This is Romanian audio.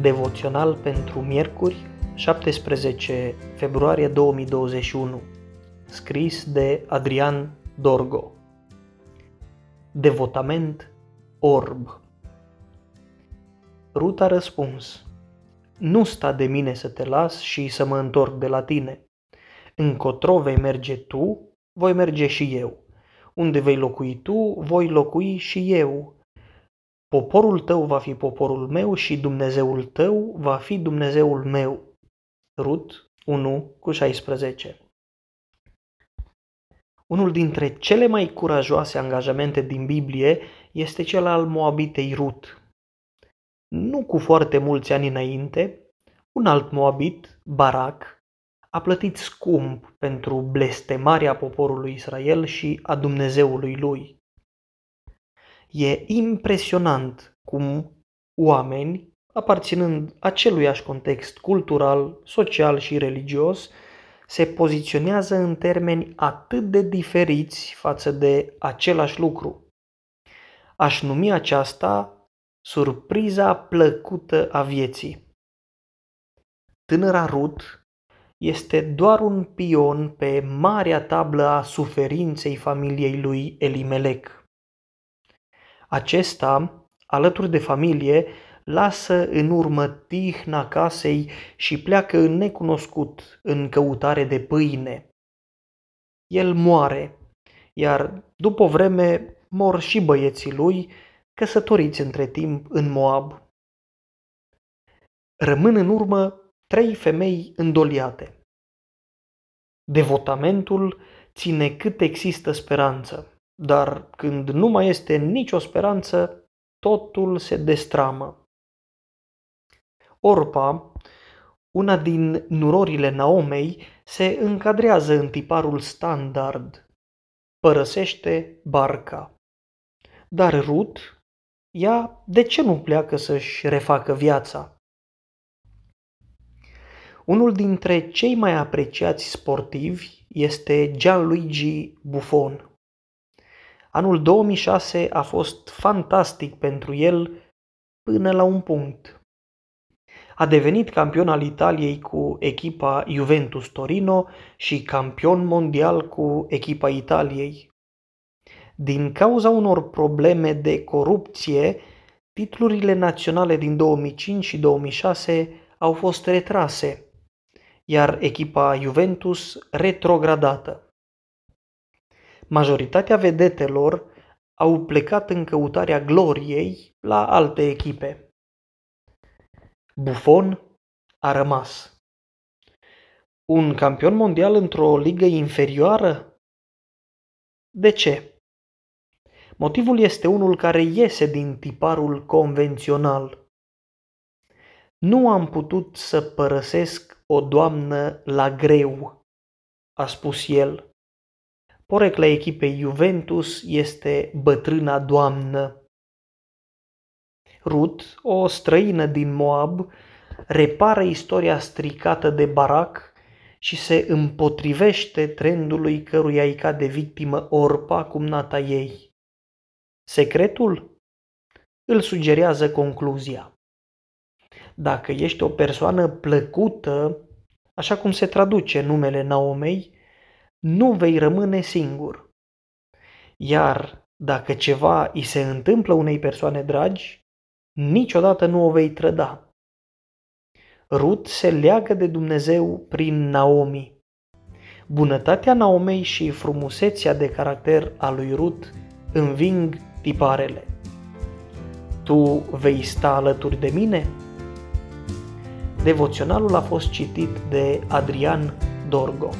devoțional pentru miercuri, 17 februarie 2021, scris de Adrian Dorgo. Devotament orb. Ruth a răspuns, Nu sta de mine să te las și să mă întorc de la tine. Încotro vei merge tu, voi merge și eu. Unde vei locui tu, voi locui și eu Poporul tău va fi poporul meu și Dumnezeul tău va fi Dumnezeul meu. Rut 1 cu 16 Unul dintre cele mai curajoase angajamente din Biblie este cel al Moabitei Rut. Nu cu foarte mulți ani înainte, un alt Moabit, Barak, a plătit scump pentru blestemarea poporului Israel și a Dumnezeului lui. E impresionant cum oameni, aparținând aceluiași context cultural, social și religios, se poziționează în termeni atât de diferiți față de același lucru. Aș numi aceasta surpriza plăcută a vieții. Tânăra Rut este doar un pion pe marea tablă a suferinței familiei lui Elimelec. Acesta, alături de familie, lasă în urmă tihna casei și pleacă în necunoscut în căutare de pâine. El moare, iar după o vreme mor și băieții lui, căsătoriți între timp în Moab. Rămân în urmă trei femei îndoliate. Devotamentul ține cât există speranță. Dar când nu mai este nicio speranță, totul se destramă. Orpa, una din nurorile Naomei, se încadrează în tiparul standard. Părăsește barca. Dar Ruth, ea de ce nu pleacă să-și refacă viața? Unul dintre cei mai apreciați sportivi este Gianluigi Buffon. Anul 2006 a fost fantastic pentru el până la un punct. A devenit campion al Italiei cu echipa Juventus Torino și campion mondial cu echipa Italiei. Din cauza unor probleme de corupție, titlurile naționale din 2005 și 2006 au fost retrase, iar echipa Juventus retrogradată. Majoritatea vedetelor au plecat în căutarea gloriei la alte echipe. Buffon a rămas. Un campion mondial într-o ligă inferioară? De ce? Motivul este unul care iese din tiparul convențional. Nu am putut să părăsesc o doamnă la greu, a spus el. Porecla echipei Juventus este bătrâna doamnă. Ruth, o străină din Moab, repară istoria stricată de Barak și se împotrivește trendului căruia îi cade victimă Orpa, cumnata ei. Secretul? Îl sugerează concluzia. Dacă ești o persoană plăcută, așa cum se traduce numele Naomei, nu vei rămâne singur. Iar dacă ceva îi se întâmplă unei persoane dragi, niciodată nu o vei trăda. Rut se leagă de Dumnezeu prin Naomi. Bunătatea Naomei și frumusețea de caracter a lui Rut înving tiparele. Tu vei sta alături de mine? Devoționalul a fost citit de Adrian Dorgo.